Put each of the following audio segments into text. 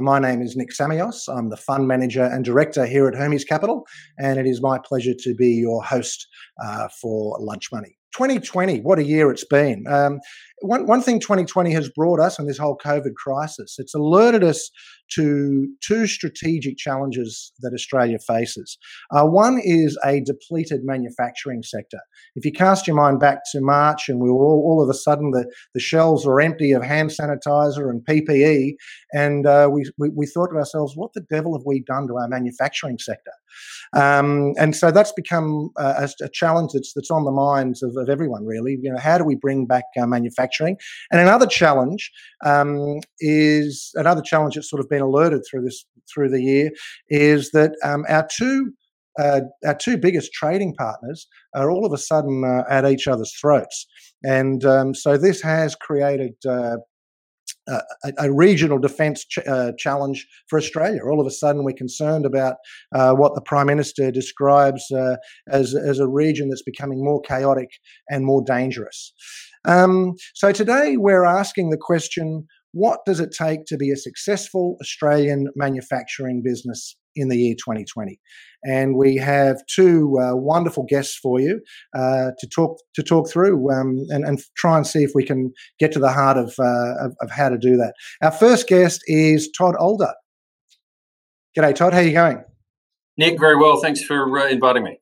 My name is Nick Samios. I'm the fund manager and director here at Hermes Capital, and it is my pleasure to be your host uh, for Lunch Money. 2020, what a year it's been. Um, one, one thing 2020 has brought us and this whole COVID crisis, it's alerted us to two strategic challenges that Australia faces. Uh, one is a depleted manufacturing sector. If you cast your mind back to March and we were all, all of a sudden the, the shelves were empty of hand sanitizer and PPE, and uh, we, we, we, thought to ourselves, what the devil have we done to our manufacturing sector? Um, and so that's become a, a, challenge that's, that's on the minds of, of everyone, really. You know, how do we bring back manufacturing? Manufacturing. And another challenge um, is another challenge that's sort of been alerted through this through the year is that um, our two uh, our two biggest trading partners are all of a sudden uh, at each other's throats, and um, so this has created. Uh, a, a, regional defence ch- uh, challenge for Australia. All of a sudden, we're concerned about uh, what the Prime Minister describes uh, as, as a region that's becoming more chaotic and more dangerous. Um, so today we're asking the question what does it take to be a successful Australian manufacturing business in the year 2020? And we have two uh, wonderful guests for you uh, to talk to talk through um, and, and, try and see if we can get to the heart of, uh, of, of how to do that. Our first guest is Todd Alder. G'day, Todd. How are you going? Nick, very well. Thanks for uh, inviting me.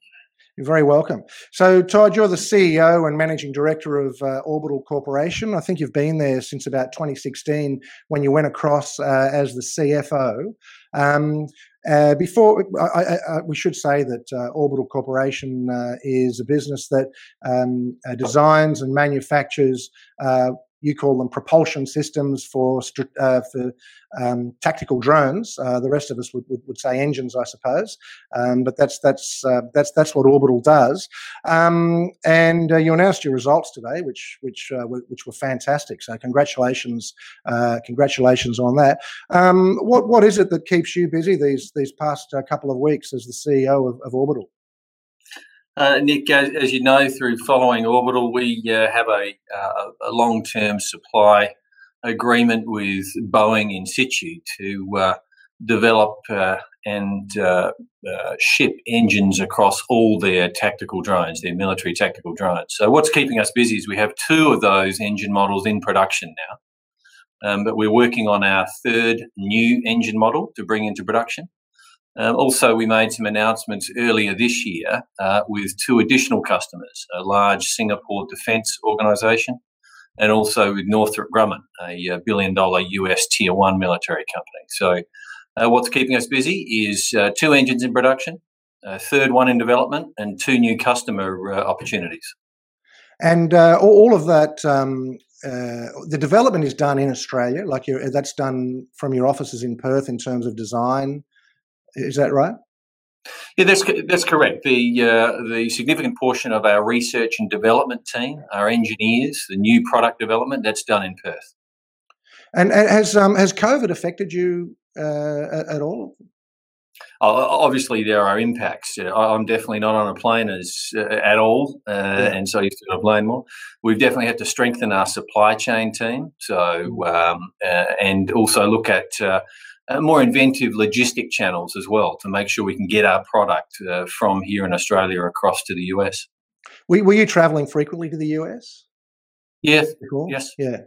You're very welcome. So, Todd, you're the CEO and managing director of uh, Orbital Corporation. I think you've been there since about 2016 when you went across uh, as the CFO. Um, uh, before, I, I, I, we should say that uh, Orbital Corporation uh, is a business that um, uh, designs and manufactures you call them propulsion systems for uh, for um, tactical drones. Uh, the rest of us would, would, would say engines, I suppose. Um, but that's that's uh, that's that's what Orbital does. Um, and uh, you announced your results today, which which uh, which were fantastic. So congratulations, uh, congratulations on that. Um, what what is it that keeps you busy these these past couple of weeks as the CEO of, of Orbital? Uh, Nick, as, as, you know, through following Orbital, we uh, have a, uh, a long term supply agreement with Boeing Insitu to uh, develop uh, and uh, ship engines across all their tactical drones, their military tactical drones. So, what's keeping us busy is we have two of those engine models in production now. Um, but we're working on our third new engine model to bring into production. Um, also, we made some announcements earlier this year uh, with two additional customers a large Singapore defence organisation and also with Northrop Grumman, a, a billion dollar US tier one military company. So, uh, what's keeping us busy is uh, two engines in production, a third one in development, and two new customer uh, opportunities. And uh, all of that um, uh, the development is done in Australia, like that's done from your offices in Perth in terms of design is that right? Yeah, that's that's correct. The uh, the significant portion of our research and development team, our engineers, the new product development, that's done in Perth. And, and has um, has COVID affected you uh, at, all? obviously, there are impacts. Uh, I'm definitely not on a plane as uh, at all, uh, yeah. and so you to plane more. We've definitely had to strengthen our supply chain team. So mm. um, uh, and also look at uh, more inventive logistic channels as well to make sure we can get our product uh, from here in Australia across to the US. Were, were you traveling frequently to the US? Yes. Yes. Yeah.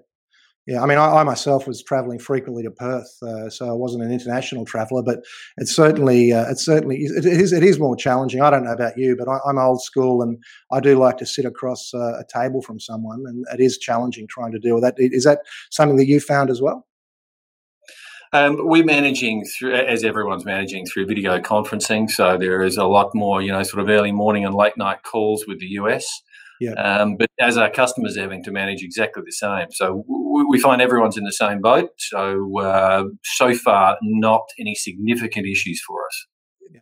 Yeah, I mean, I, I, myself was travelling frequently to Perth, uh, so I wasn't an international traveller. But it's certainly, uh, it's certainly, it is, it is more challenging. I don't know about you, but I, am old school, and I do like to sit across uh, a table from someone, and it is challenging trying to deal with that. Is that something that you found as well? Um, we're managing through, as everyone's managing through video conferencing. So there is a lot more, you know, sort of early morning and late night calls with the US. Yeah. Um, but as our customers are having to manage exactly the same. So we, we find everyone's in the same boat. So uh, so far, not any significant issues for us.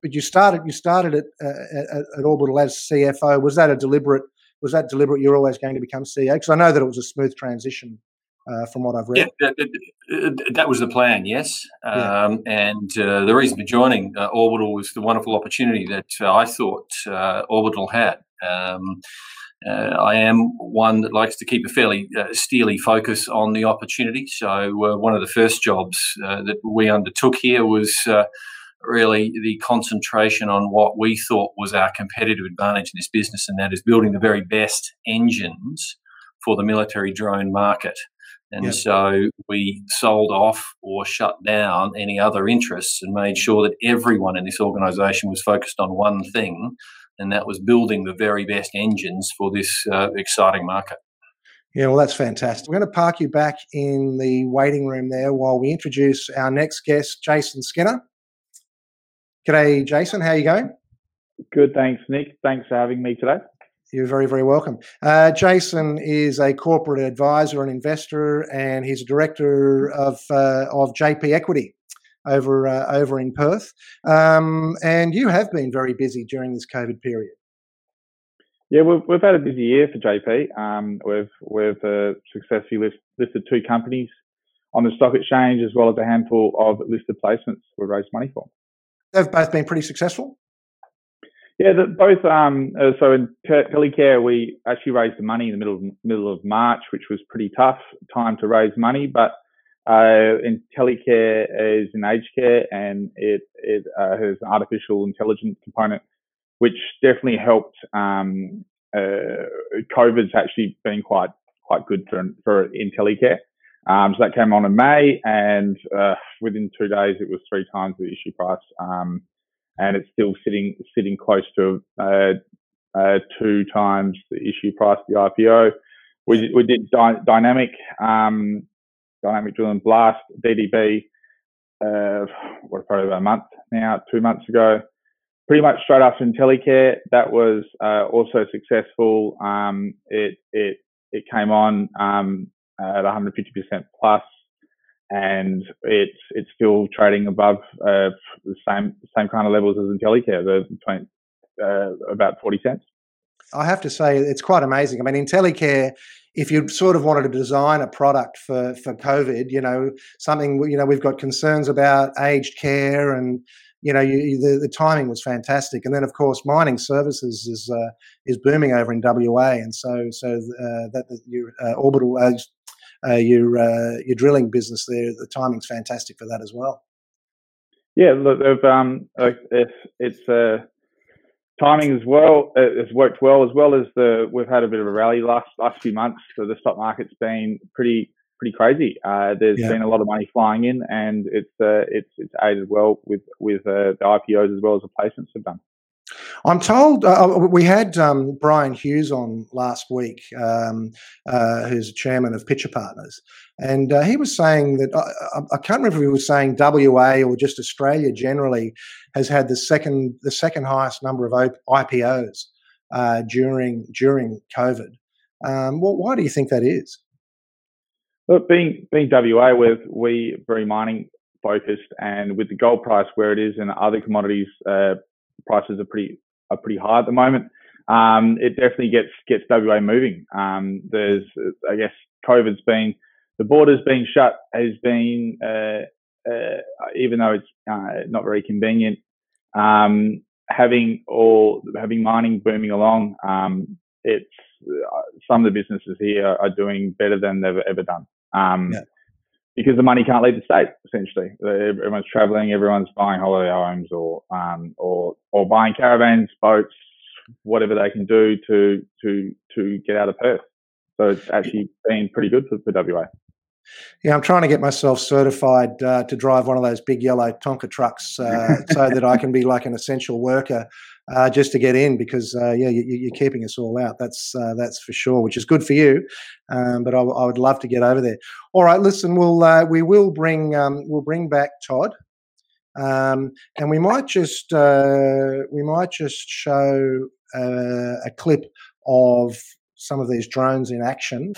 But you started you started at, uh, at, at Orbital as CFO. Was that a deliberate? Was that deliberate? You're always going to become CEO because I know that it was a smooth transition uh, from what I've read. Yeah, that, that was the plan, yes. Yeah. Um, and uh, the reason for joining uh, Orbital was the wonderful opportunity that uh, I thought uh, Orbital had. Um, uh, I am one that likes to keep a fairly uh, steely focus on the opportunity. So, uh, one of the first jobs uh, that we undertook here was uh, really the concentration on what we thought was our competitive advantage in this business, and that is building the very best engines for the military drone market. And yep. so we sold off or shut down any other interests and made sure that everyone in this organization was focused on one thing, and that was building the very best engines for this uh, exciting market. Yeah, well, that's fantastic. We're going to park you back in the waiting room there while we introduce our next guest, Jason Skinner. G'day, Jason. How are you going? Good, thanks, Nick. Thanks for having me today. You're very, very welcome. Uh, Jason is a corporate advisor and investor, and he's a director of uh, of JP Equity over uh, over in Perth. Um, and you have been very busy during this COVID period. Yeah, we've, we've had a busy year for JP. Um, we've we've uh, successfully list, listed two companies on the stock exchange, as well as a handful of listed placements we've raised money for. They've both been pretty successful. Yeah, the, both. Um, uh, so in Telecare, we actually raised the money in the middle of, middle of March, which was pretty tough time to raise money. But uh, in Telecare is in aged care, and it it uh, has an artificial intelligence component, which definitely helped. Um, uh, COVID's actually been quite quite good for for Telecare. Um, so that came on in May, and uh, within two days, it was three times the issue price. Um, and it's still sitting sitting close to uh, uh, two times the issue price of the IPO. We we did dy- dynamic um, dynamic drill and blast DDB. Uh, what probably about a month now, two months ago. Pretty much straight after IntelliCare, that was uh, also successful. Um, it it it came on um, at 150% plus and it's it's still trading above uh, the same same kind of levels as IntelliCare, the 20, uh, about forty cents. I have to say it's quite amazing. I mean, IntelliCare, if you sort of wanted to design a product for for COVID, you know, something you know we've got concerns about aged care and you know, you, the, the timing was fantastic, and then of course mining services is uh, is booming over in WA, and so so uh, that your uh, orbital uh, uh, your uh, your drilling business there. The timing's fantastic for that as well. Yeah, look, um, it's it's uh, timing as well. It's worked well as well as the we've had a bit of a rally last last few months. So the stock market's been pretty pretty crazy. Uh, there's yeah. been a lot of money flying in, and it's uh, it's it's aided well with with uh, the IPOs as well as the placements have done. I'm told uh, uh, we had um, Brian Hughes on last week, um, uh, who's chairman of Pitcher Partners, and uh, he was saying that uh, I, can't remember if he was saying WA or just Australia generally has had the second the second highest number of IPOs uh, during during COVID. Um, well, why do you think that is? Look, being being WA, with we very mining focused, and with the gold price where it is and other commodities prices are pretty are pretty high at the moment. Um, it definitely gets gets WA moving. Um, there's, I guess, COVID's been the borders being shut has been, uh, uh, even though it's uh, not very convenient, um, having all having mining booming along. Um, it's uh, some of the businesses here are doing better than they've ever done. Um, yeah because the money can't leave the state. Essentially, everyone's traveling, everyone's buying holiday homes or um, or or buying caravans, boats, whatever they can do to to to get out of Perth. So it's actually been pretty good for, for WA. Yeah, I'm trying to get myself certified uh, to drive one of those big yellow Tonka trucks uh, so that I can be like an essential worker uh, just to get in because uh, yeah, you, are keeping us all out. That's uh, that's for sure, which is good for you. Um, but I, I, would love to get over there. All right, listen, we'll uh, we will bring um, we'll bring back Todd, um, and we might just uh, we might just show uh, a clip of some of these drones in action.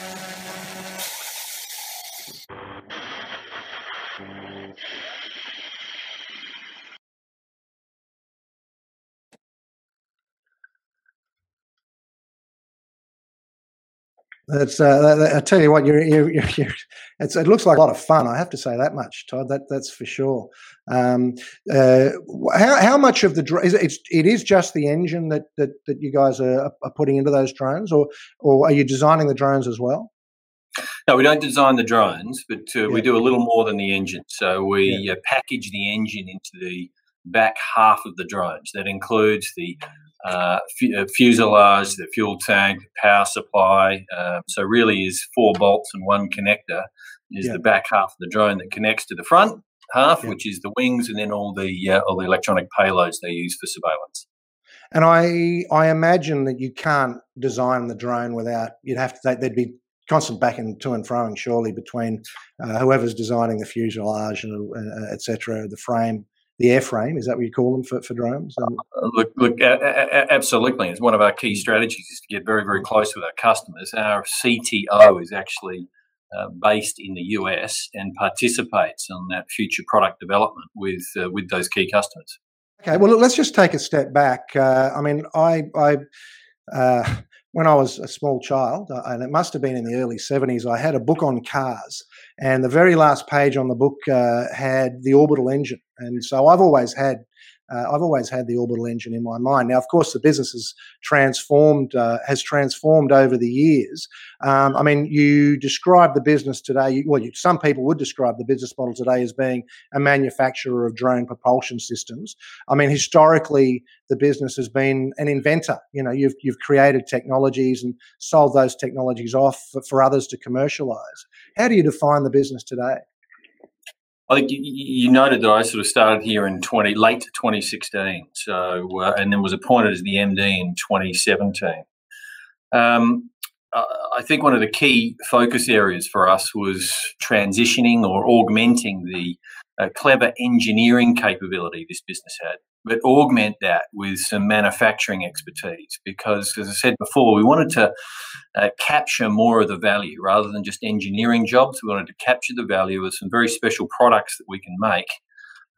That's. Uh, I tell you what, you're, you're, you're, it looks like a lot of fun. I have to say that much, Todd. That that's for sure. Um, uh, how, how much of the is it, it's, it is just the engine that, that, that you guys are, are putting into those drones, or or are you designing the drones as well? No, we don't design the drones, but uh, yeah. we do a little more than the engine. So we yeah. uh, package the engine into the back half of the drones. That includes the uh, uh fuselage, the fuel tank, the power supply. Um, so really, is four bolts and one connector. Is yeah. the back half of the drone that connects to the front half, which is the wings, and then all the uh, all the electronic payloads they use for surveillance. And I I imagine that you can't design the drone without you'd have to there'd be constant back and to and froing surely between uh, whoever's designing the fuselage and uh, etc. The frame, the airframe is that what you call them for, for drones? Um, look, look, absolutely. It's one of our key strategies is to get very, very close with our customers. Our CTO is actually uh, based in the US and participates on that future product development with uh, with those key customers. Okay, well, let's just take a step back. Uh, I mean, I, I uh, when I was a small child, uh, and it must have been in the early 70s, I had a book on cars. And the very last page on the book uh, had the orbital engine. And so I've always had uh, I've always had the orbital engine in my mind. Now, of course, the business has transformed uh, has transformed over the years. Um, I mean, you describe the business today. Well, you, some people would describe the business model today as being a manufacturer of drone propulsion systems. I mean, historically, the business has been an inventor. You know, you've you've created technologies and sold those technologies off for, for others to commercialize. How do you define the business today? I think you, noted that I sort of started here in 20 late 2016, so uh, and then was appointed as the MD in 2017. Um, I think one of the key focus areas for us was transitioning or augmenting the uh, clever engineering capability this business had but augment that with some manufacturing expertise because, as I said before, we wanted to uh, capture more of the value rather than just engineering jobs. We wanted to capture the value of some very special products that we can make.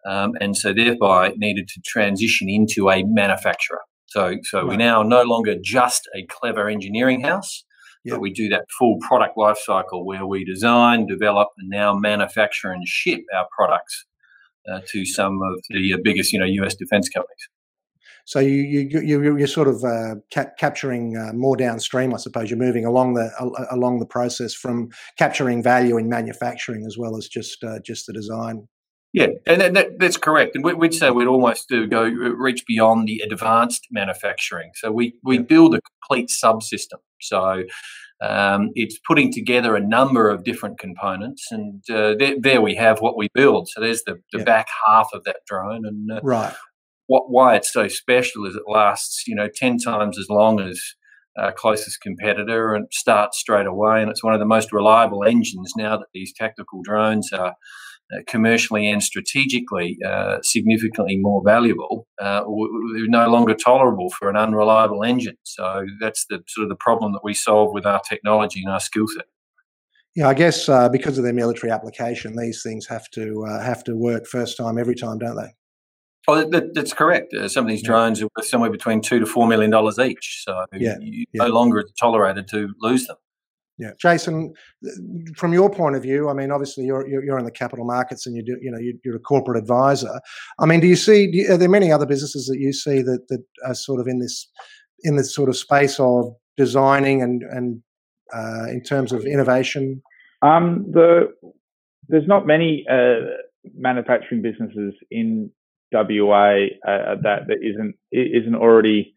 Um, and so, thereby, needed to transition into a manufacturer. So, so right. we're now no longer just a clever engineering house, yep. but we do that full product life cycle where we design, develop, and now manufacture and ship our products uh, to some of the biggest, you know, U.S. defense companies. So you you you you're sort of uh, cap- capturing uh, more downstream, I suppose. You're moving along the uh, along the process from capturing value in manufacturing as well as just uh, just the design. Yeah, and that, that's correct. And we'd say we'd almost do go reach beyond the advanced manufacturing. So we we yeah. build a complete subsystem. So um, it's putting together a number of different components, and uh, there, there, we have what we build. So there's the, the yeah. back half of that drone, and uh, right. What why it's so special is it lasts you know ten times as long as our closest competitor and starts straight away, and it's one of the most reliable engines now that these tactical drones are commercially and strategically uh, significantly more valuable, uh, they're no longer tolerable for an unreliable engine. So that's the sort of the problem that we solve with our technology and our skill set. Yeah, I guess uh, because of their military application, these things have to uh, have to work first time every time, don't they? Oh, that, that's correct. Uh, some of these drones are worth somewhere between two to four million dollars each, so yeah. you yeah. no longer tolerated to lose them. Yeah, Jason, from your point of view, I mean, obviously you're you're in the capital markets and you do, you know, you're a corporate advisor. I mean, do you see? Do you, are there many other businesses that you see that that are sort of in this in this sort of space of designing and and uh, in terms of innovation? Um, the there's not many uh, manufacturing businesses in WA uh, that that isn't isn't already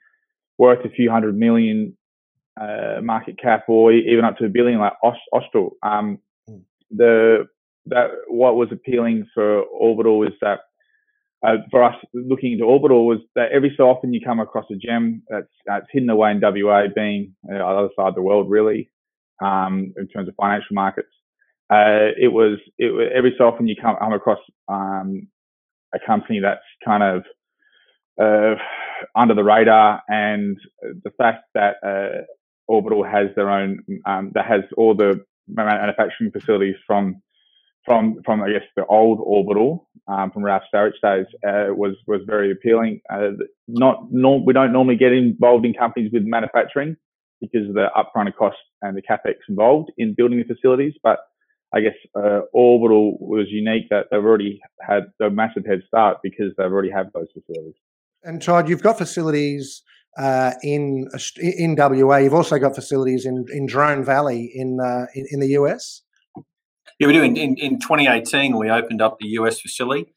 worth a few hundred million uh, market cap or even up to a billion like Austal. Um, mm. The that what was appealing for Orbital is that uh, for us looking into Orbital was that every so often you come across a gem that's, that's hidden away in WA, being uh, the other side of the world, really, um, in terms of financial markets. Uh, it was it, every so often you come, come across um, a company that's kind of uh, under the radar, and the fact that uh, Orbital has their own um, that has all the manufacturing facilities from from from I guess the old Orbital um, from Ralph Sarich days uh, was was very appealing. Uh, not we don't normally get involved in companies with manufacturing, because of the upfront cost and the capex involved in building the facilities. But I guess uh, Orbital was unique that they've already had a massive head start because they've already have those facilities. And Todd, you've got facilities uh, in in WA. You've also got facilities in, in Drone Valley in, uh, in, in the US. Yeah, we do. In, in, in 2018, we opened up the US facility.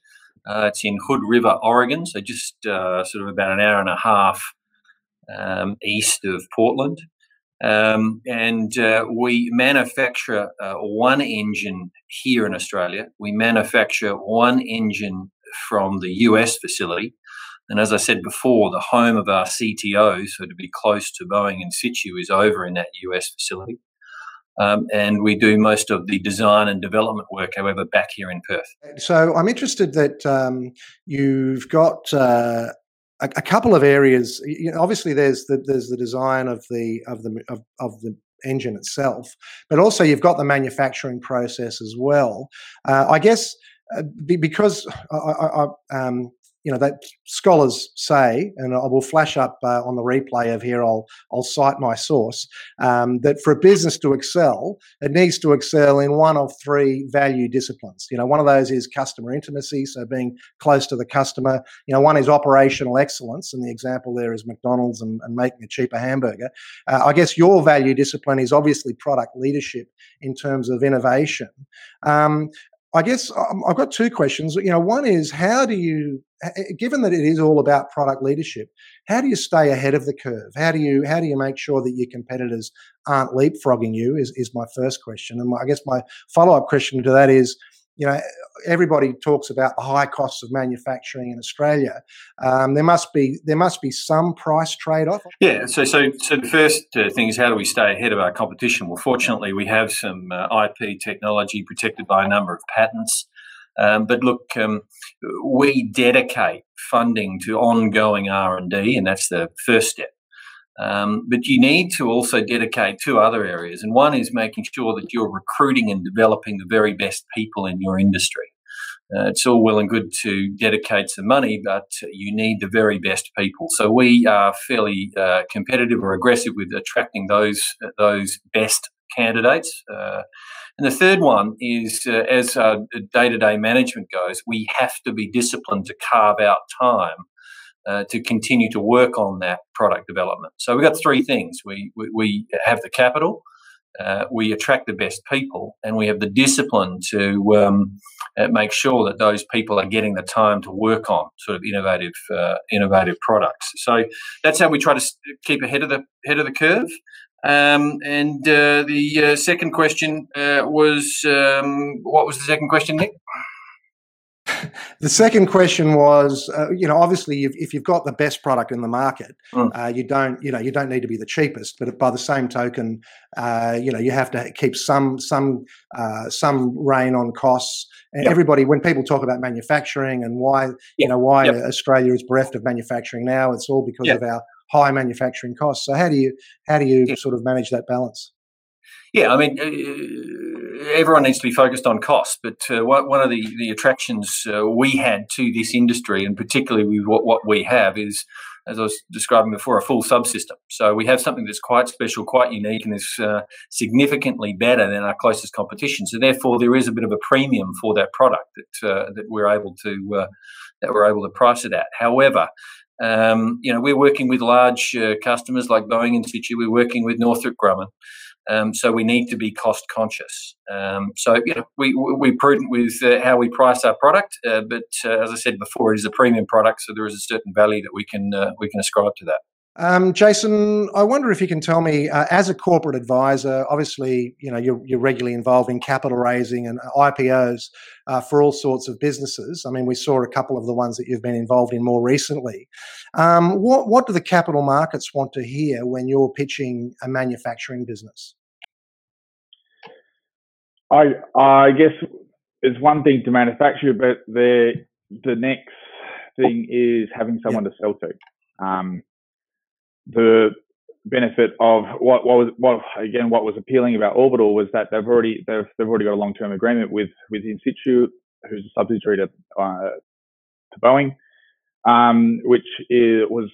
Uh, it's in Hood River, Oregon, so just uh, sort of about an hour and a half um, east of Portland. Um, and uh, we manufacture uh, one engine here in Australia. We manufacture one engine from the US facility. And as I said before, the home of our CTO, so to be close to Boeing Insitu, is over in that US facility. Um, and we do most of the design and development work, however, back here in Perth. So I'm interested that um, you've got uh, a, couple of areas. You know, obviously, there's the there's the design of the of the of, of the engine itself, but also you've got the manufacturing process as well. Uh, I guess uh, because I, I, I um, you know that scholars say, and I will flash up uh, on the replay of here. I'll I'll cite my source um, that for a business to excel, it needs to excel in one of three value disciplines. You know, one of those is customer intimacy, so being close to the customer. You know, one is operational excellence, and the example there is McDonald's and, and making a cheaper hamburger. Uh, I guess your value discipline is obviously product leadership in terms of innovation. Um, I guess um, I've got two questions. You know, one is how do you, given that it is all about product leadership, how do you stay ahead of the curve? How do you how do you make sure that your competitors aren't leapfrogging you? Is is my first question, and I guess my follow up question to that is, you know, everybody talks about the high costs of manufacturing in Australia. Um, there must be there must be some price trade off. Yeah. So so so the first uh, thing is how do we stay ahead of our competition? Well, fortunately, we have some uh, IP technology protected by a number of patents. Um, but look, um, we dedicate funding to ongoing R and D, and that's the first step. Um, but you need to also dedicate two other areas. And one is making sure that you're recruiting and developing the very best people in your industry. Uh, it's all well and good to dedicate some money, but you need the very best people. So we are fairly uh, competitive or aggressive with attracting those those best candidates. Uh, and the third one is, uh, as day to day management goes, we have to be disciplined to carve out time uh, to continue to work on that product development. So we've got three things. We, we, we have the capital, uh, we attract the best people, and we have the discipline to um, uh, make sure that those people are getting the time to work on sort of innovative uh, innovative products. So that's how we try to keep ahead of the head of the curve. Um, and uh, the uh, second question was um, what was the second question, Nick? The second question was, uh, you know, obviously, if, if, you've got the best product in the market, mm. uh, you don't, you know, you don't need to be the cheapest. But by the same token, uh, you know, you have to keep some some uh, some rein on costs. And yep. everybody, when people talk about manufacturing and why, yep. you know, why yep. Australia is bereft of manufacturing now, it's all because of our high manufacturing costs. So how do you how do you sort of manage that balance? Yeah, I mean, uh, everyone needs to be focused on cost, but uh, one of the, the attractions uh, we had to this industry, and particularly with what, what we have, is, as I was describing before, a full subsystem. So we have something that's quite special, quite unique, and is uh, significantly better than our closest competition. So therefore, there is a bit of a premium for that product that uh, that we're able to uh, that we're able to price it at. However, um, you know, we're working with large customers like Boeing Insitu. We're working with Northrop Grumman. Um, so we need to be cost conscious. Um, so you know we we're prudent with uh, how we price our product, uh, but uh, as I said before, it is a premium product, so there is a certain value that we can uh, we can ascribe to that. Um, Jason, I wonder if you can tell me, uh, as a corporate advisor, obviously, you know, you're, you're regularly involved in capital raising and IPOs uh, for all sorts of businesses. I mean, we saw a couple of the ones that you've been involved in more recently. Um, what, what do the capital markets want to hear when you're pitching a manufacturing business? I, I guess it's one thing to manufacture, but the the next thing is having someone to sell to. Um, the benefit of what, what was what again what was appealing about Orbital was that they've already they've they've already got a long term agreement with with Insitu, who's a subsidiary to uh, to Boeing, um, which is, was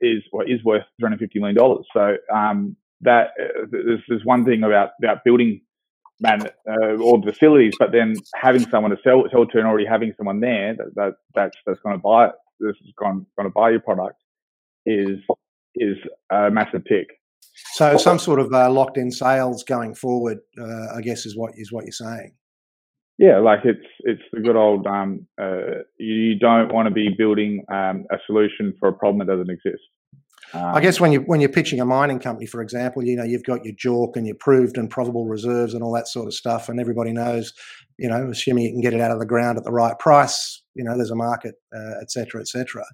is well, is worth 350 million dollars. So um, that uh, there's, there's one thing about about building man uh, all the facilities, but then having someone to sell sell to and already having someone there that, that that's that's going to buy it, this is going going to buy your product is is a massive pick. So some sort of uh, locked in sales going forward, uh, I guess, is what is what you're saying. Yeah, like it's it's the good old. Um, uh, you don't want to be building um, a solution for a problem that doesn't exist. Um, I guess when you when you're pitching a mining company, for example, you know you've got your JORC and your proved and probable reserves and all that sort of stuff, and everybody knows, you know, assuming you can get it out of the ground at the right price, you know, there's a market, uh, et cetera, et cetera.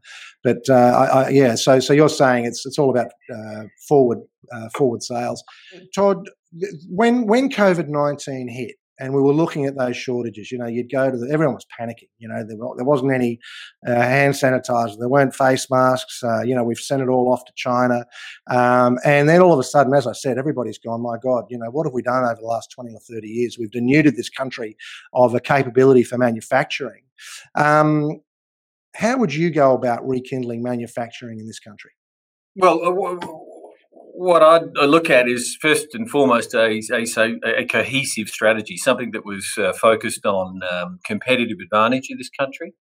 But uh, I, I, yeah, so so you're saying it's it's all about uh, forward uh, forward sales. Todd, when when COVID nineteen hit, and we were looking at those shortages. You know, you'd go to the, everyone was panicking. You know, there, there wasn't any uh, hand sanitizer, there weren't face masks. Uh, you know, we've sent it all off to China, um, and then all of a sudden, as I said, everybody's gone. My God, you know, what have we done over the last twenty or thirty years? We've denuded this country of a capability for manufacturing. Um, how would you go about rekindling manufacturing in this country? Well, uh, what I look at is first and foremost a, a, a cohesive strategy, something that was uh, focused on um, competitive advantage in this country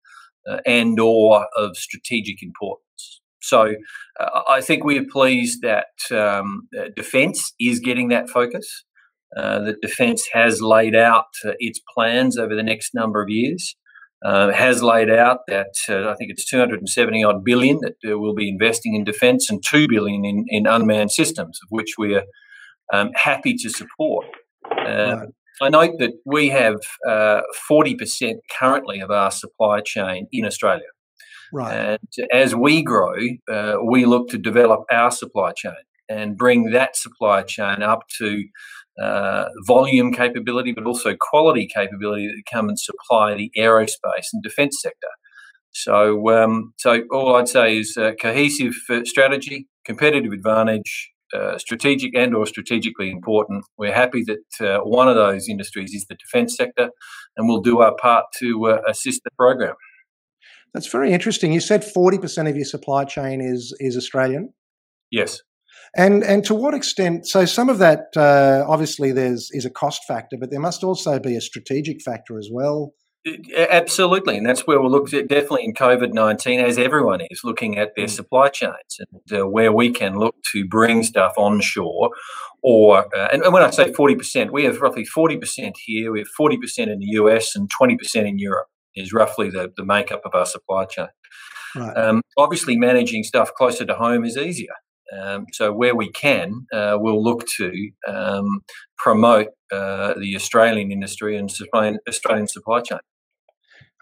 uh, and or of strategic importance. So uh, I think we are pleased that um, uh, defence is getting that focus. Uh, that defence has laid out uh, its plans over the next number of years uh, has laid out that uh, I think it's 270 odd billion that uh, we'll be investing in defence and 2 billion in, in unmanned systems, of which we are um, happy to support. Uh, right. I note that we have 40% uh, currently of our supply chain in Australia. Right. And as we grow, uh, we look to develop our supply chain and bring that supply chain up to uh, volume capability, but also quality capability that come and supply the aerospace and defence sector. So, um, so all I'd say is uh, cohesive uh, strategy, competitive advantage, uh, strategic and or strategically important. We're happy that uh, one of those industries is the defence sector, and we'll do our part to uh, assist the program. That's very interesting. You said forty percent of your supply chain is is Australian. Yes. And and to what extent? So some of that uh, obviously there's is a cost factor, but there must also be a strategic factor as well. Absolutely, and that's where we'll look at definitely in COVID nineteen, as everyone is looking at their mm. supply chains and uh, where we can look to bring stuff onshore. Or uh, and, and, when I say forty percent, we have roughly forty percent here. We have forty percent in the US and twenty percent in Europe. Is roughly the, the makeup of our supply chain. Right. Um, obviously, managing stuff closer to home is easier. Um, so where we can, uh, we'll look to um, promote uh, the Australian industry and Australian supply chain.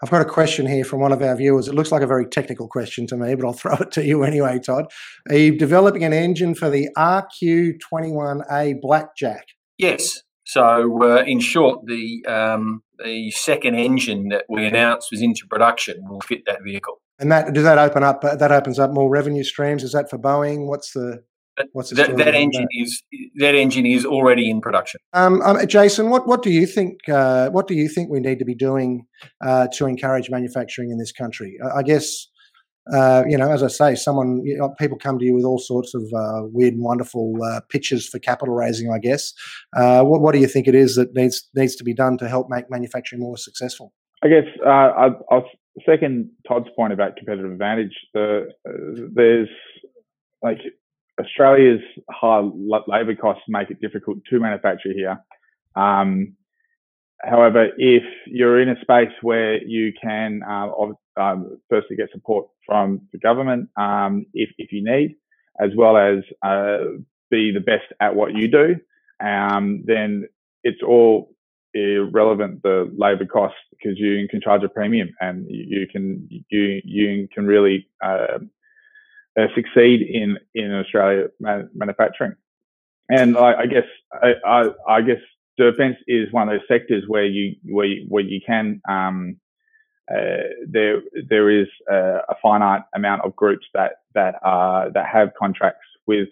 I've got a question here from one of our viewers. It looks like a very technical question to me, but I'll throw it to you anyway, Todd. Are you developing an engine for the RQ21A Blackjack? Yes. So, uh, in short, the um, the second engine that we announced was into production will fit that vehicle. And that does that open up? That opens up more revenue streams. Is that for Boeing? What's the What's the that, that engine that? is that engine is already in production. Um, um, Jason, what what do you think? Uh, what do you think we need to be doing uh, to encourage manufacturing in this country? I, I guess uh, you know, as I say, someone you know, people come to you with all sorts of uh, weird and wonderful uh, pitches for capital raising. I guess. Uh, what what do you think it is that needs needs to be done to help make manufacturing more successful? I guess I, I'll second Todd's point about competitive advantage, uh, there's like Australia's high labour costs make it difficult to manufacture here. Um, however, if you're in a space where you can uh, um, firstly get support from the government um, if, if you need, as well as uh, be the best at what you do, um, then it's all irrelevant the labour costs because you can charge a premium and you can you you can really uh, uh, succeed in in Australia man- manufacturing. And I, I guess I, I, I, guess defence is one of those sectors where you where you, where you can um, uh, there there is a, a, finite amount of groups that that are that have contracts with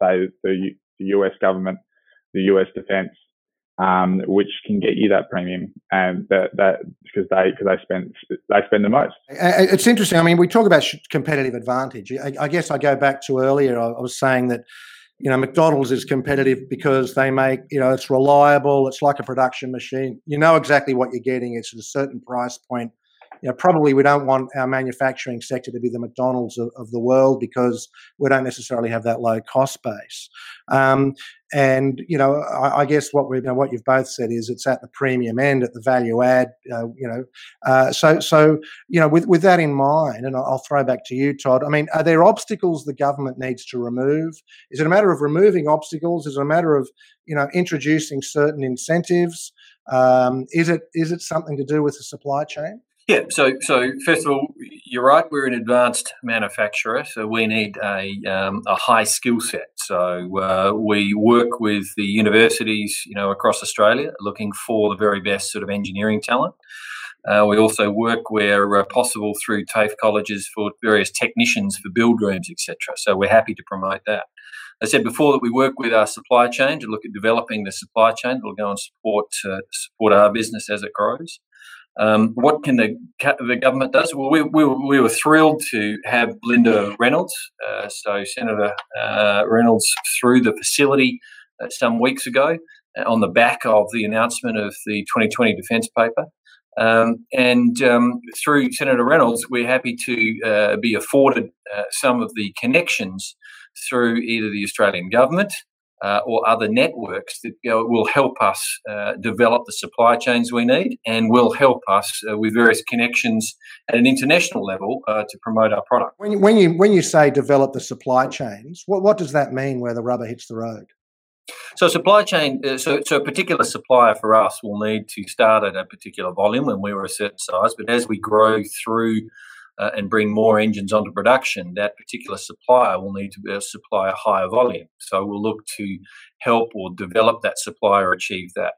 say the, the US government, the US defence, um, which can get you that premium, and that that because they because they spend they spend the most. It's interesting. I mean, we talk about competitive advantage. I, I guess I go back to earlier. I, I was saying that you know McDonald's is competitive because they make you know it's reliable. It's like a production machine. You know exactly what you're getting. It's at a certain price point you know, probably we don't want our manufacturing sector to be the McDonald's of, of the world because we don't necessarily have that low cost base. Um, and you know, I, I guess what we you know, what you've both said is it's at the premium end, at the value add. Uh, you know, uh, so so you know, with with that in mind, and I'll throw back to you, Todd. I mean, are there obstacles the government needs to remove? Is it a matter of removing obstacles? Is it a matter of you know introducing certain incentives? Um, is it is it something to do with the supply chain? Yeah, so so first of all, you're right. We're an advanced manufacturer, so we need a um, a high skill set. So uh, we work with the universities, you know, across Australia, looking for the very best sort of engineering talent. Uh, we also work where uh, possible through TAFE colleges for various technicians for build rooms, etc. So we're happy to promote that. I said before that we work with our supply chain to look at developing the supply chain that will go and support uh, support our business as it grows. Um, what can the the government does? Well, we, we, we were thrilled to have Linda Reynolds, uh, so Senator uh, Reynolds, through the facility uh, some weeks ago uh, on the back of the announcement of the 2020 Defence Paper. Um, and um, through Senator Reynolds, we're happy to uh, be afforded uh, some of the connections through either the Australian government uh, or other networks that you know, will help us uh, develop the supply chains we need and will help us uh, with various connections at an international level uh, to promote our product. When you, when you when you say develop the supply chains, what what does that mean? Where the rubber hits the road? So supply chain, uh, so, so a particular supplier for us will need to start at a particular volume when we were a certain size, but as we grow through uh, and bring more engines onto production, that particular supplier will need to be able to supply a higher volume. So we'll look to help or develop that supplier achieve that.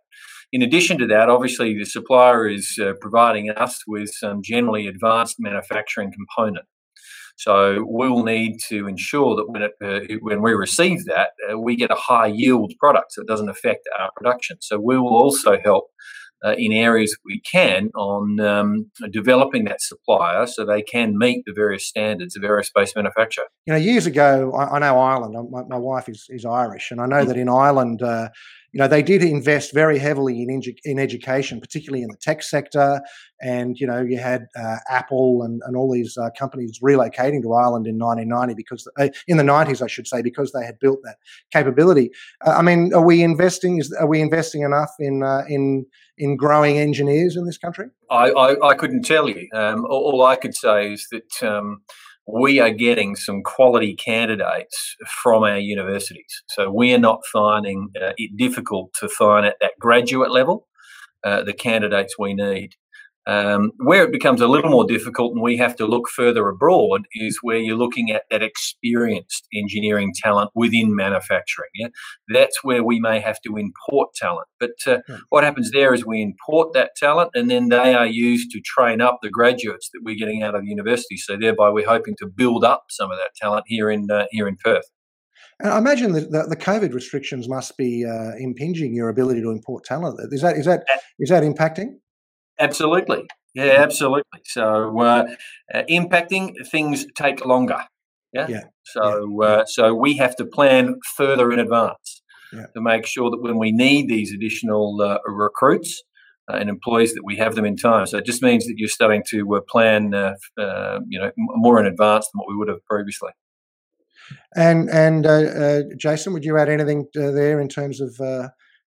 In addition to that, obviously the supplier is uh, providing us with some generally advanced manufacturing component. So we'll need to ensure that when it, uh, when we receive that, uh, we get a high yield product, so it doesn't affect our production. So we will also help uh, in areas we can on um, developing that supplier so they can meet the various standards of aerospace manufacture. You know, years ago, I, I know Ireland. My, my, wife is, is Irish, and I know mm. that in Ireland, uh, you know, they did invest very heavily in in education, particularly in the tech sector. And you know, you had uh, Apple and, and all these uh, companies relocating to Ireland in 1990 because uh, in the 90s, I should say, because they had built that capability. Uh, I mean, are we investing? Is are we investing enough in uh, in in growing engineers in this country? I, I, I couldn't tell you. Um, all, all, I could say is that um, we are getting some quality candidates from our universities. So we are not finding uh, it difficult to find at that graduate level uh, the candidates we need. Um, where it becomes a little more difficult and we have to look further abroad is where you're looking at that experienced engineering talent within manufacturing. Yeah? That's where we may have to import talent. But uh, hmm. what happens there is we import that talent and then they are used to train up the graduates that we're getting out of the university. So thereby we're hoping to build up some of that talent here in uh, here in Perth. And I imagine that the, the, COVID restrictions must be uh, impinging your ability to import talent. Is that is that is that impacting? Absolutely. Yeah, absolutely. So uh, uh, impacting things take longer. Yeah. yeah. So yeah. Uh, so we have to plan further in advance yeah. to make sure that when we need these additional uh, recruits uh, and employees, that we have them in time. So it just means that you're starting to uh, plan, you know, more in advance than what we would have previously. And and Jason, would you add anything there in terms of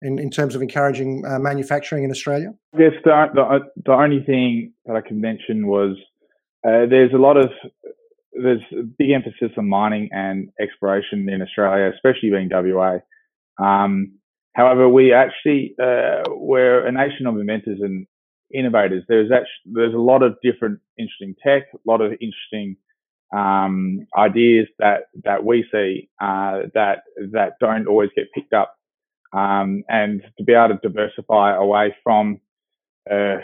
in, in terms of encouraging uh, manufacturing in Australia? Yes, the, the, the, only thing that I can mention was uh, there's a lot of there's a big emphasis on mining and exploration in Australia, especially being WA. Um, however, we actually uh, we're a nation of inventors and innovators. There's actually there's a lot of different interesting tech, a lot of interesting um, ideas that that we see uh, that that don't always get picked up um, and to be able to diversify away from uh,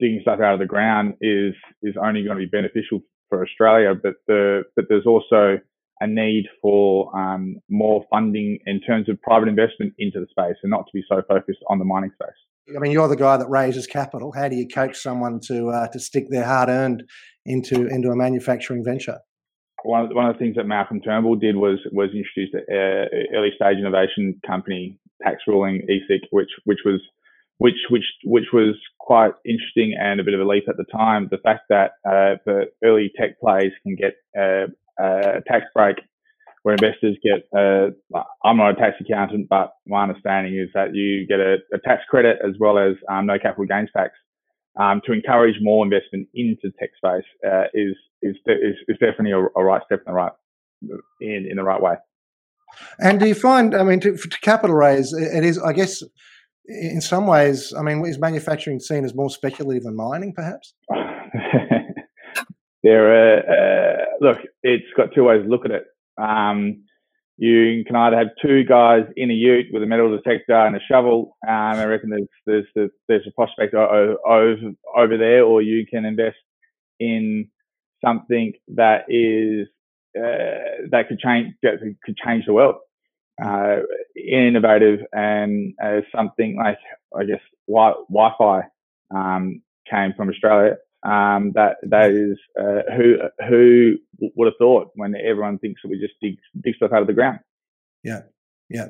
digging stuff out of the ground is is only going to be beneficial for Australia. But the but there's also a need for um, more funding in terms of private investment into the space and not to be so focused on the mining space. I mean, you're the guy that raises capital. How do you coach someone to uh, to stick their hard earned into into a manufacturing venture? One, of, one of the things that Malcolm Turnbull did was was introduce an uh, early stage innovation company tax ruling ESIC, which which was which which which was quite interesting and a bit of a leap at the time. The fact that uh, the early tech plays can get uh, a tax break where investors get, uh, I'm not a tax accountant, but my understanding is that you get a, a tax credit as well as um, no capital gains tax. Um, to encourage more investment into tech space uh, is, is, is is definitely a, a, right step in the right in, in the right way. And do you find, I mean, to, to capital raise, it is, I guess, in some ways, I mean, is manufacturing seen as more speculative than mining, perhaps? there, uh, uh, look, it's got two ways to look at it. Um, you can either have two guys in a ute with a metal detector and a shovel. Um, I reckon there's there's there's a prospect over over there, or you can invest in something that is uh, that could change could change the world. Uh, innovative and uh, something like I guess wi- Wi-Fi um, came from Australia um, that that is uh, who who would have thought when everyone thinks that we just dig dig stuff out of the ground. Yeah, yeah.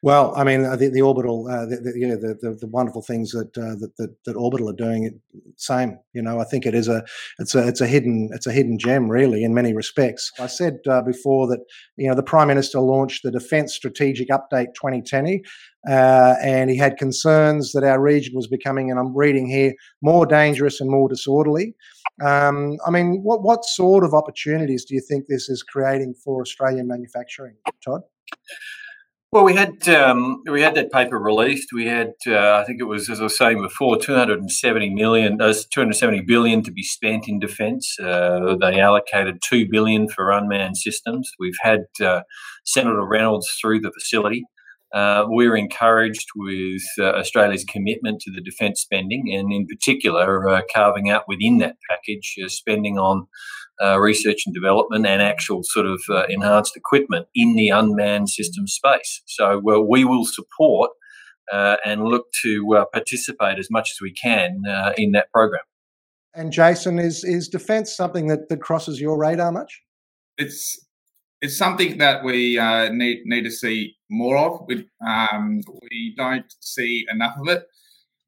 Well, I mean, the, the orbital, uh, the, the, you know, the, the, the, wonderful things that, uh, that, that, that orbital are doing, same. You know, I think it is a, it's a, it's a hidden, it's a hidden gem, really, in many respects. I said uh, before that, you know, the prime minister launched the Defence Strategic Update 2020, uh, and he had concerns that our region was becoming, and I'm reading here, more dangerous and more disorderly. Um, I mean, what what sort of opportunities do you think this is creating for Australian manufacturing, Todd? Well, we had um, we had that paper released. We had, uh, I think it was, as I was saying before, 270 million, uh, 270 billion to be spent in defence. Uh, they allocated two billion for unmanned systems. We've had uh, Senator Reynolds through the facility. Uh, we're encouraged with uh, Australia's commitment to the defence spending, and in particular, carving out within that package spending on uh, research and development and actual sort of uh, enhanced equipment in the unmanned system space. So well, we will support uh, and look to uh, participate as much as we can uh, in that program. And Jason, is is defence something that, that crosses your radar much? It's it's something that we uh, need need to see more of. We um, we don't see enough of it.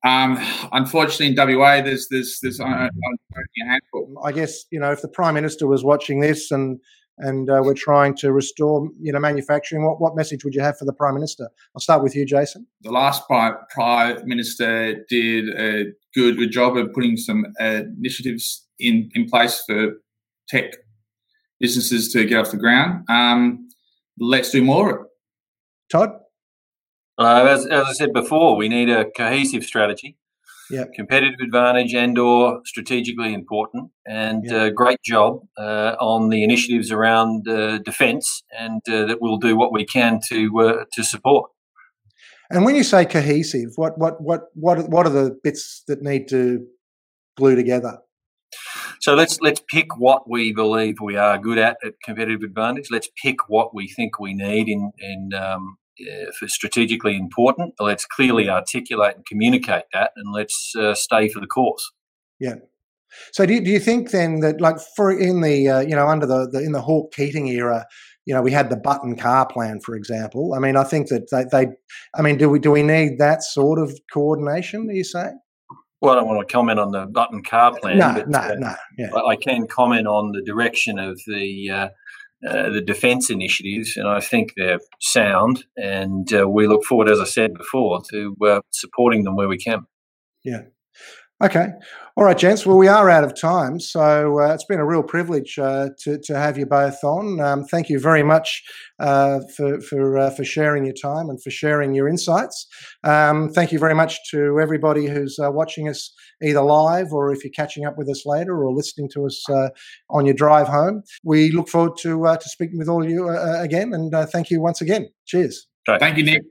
Um, unfortunately, in WA, there's there's there's only a handful. I guess you know if the prime minister was watching this and and uh, we're trying to restore you know manufacturing, what what message would you have for the prime minister? I'll start with you, Jason. The last prime, prime minister did a good, good job of putting some uh, initiatives in in place for tech businesses to get off the ground. Um, let's do more. Todd. Uh, as, as I said before, we need a cohesive strategy. Yeah. Competitive advantage and or strategically important. And yep. uh, great job uh, on the initiatives around uh, defence and uh, that we'll do what we can to uh, to support. And when you say cohesive, what what what what what are the bits that need to glue together? So let's let's pick what we believe we are good at at competitive advantage. Let's pick what we think we need in in um, uh, strategically important. Let's clearly articulate and communicate that, and let's uh, stay for the course. Yeah. So do you, do you think then that like for in the uh, you know under the, the in the Hawke Keating era, you know we had the button car plan for example. I mean I think that they, they I mean do we do we need that sort of coordination? Are you saying? Well, I don't want to comment on the button car plan. No, but, no, uh, no. Yeah. I can comment on the direction of the uh, uh, the defence initiatives, and I think they're sound. And uh, we look forward, as I said before, to uh, supporting them where we can. Yeah. Okay. All right, gents. Well, we are out of time. So uh, it's been a real privilege uh, to, to have you both on. Um, thank you very much uh, for, for, uh, for sharing your time and for sharing your insights. Um, thank you very much to everybody who's uh, watching us either live or if you're catching up with us later or listening to us uh, on your drive home. We look forward to, to speaking with all of you again. And thank you once again. Cheers. Thank you, Nick.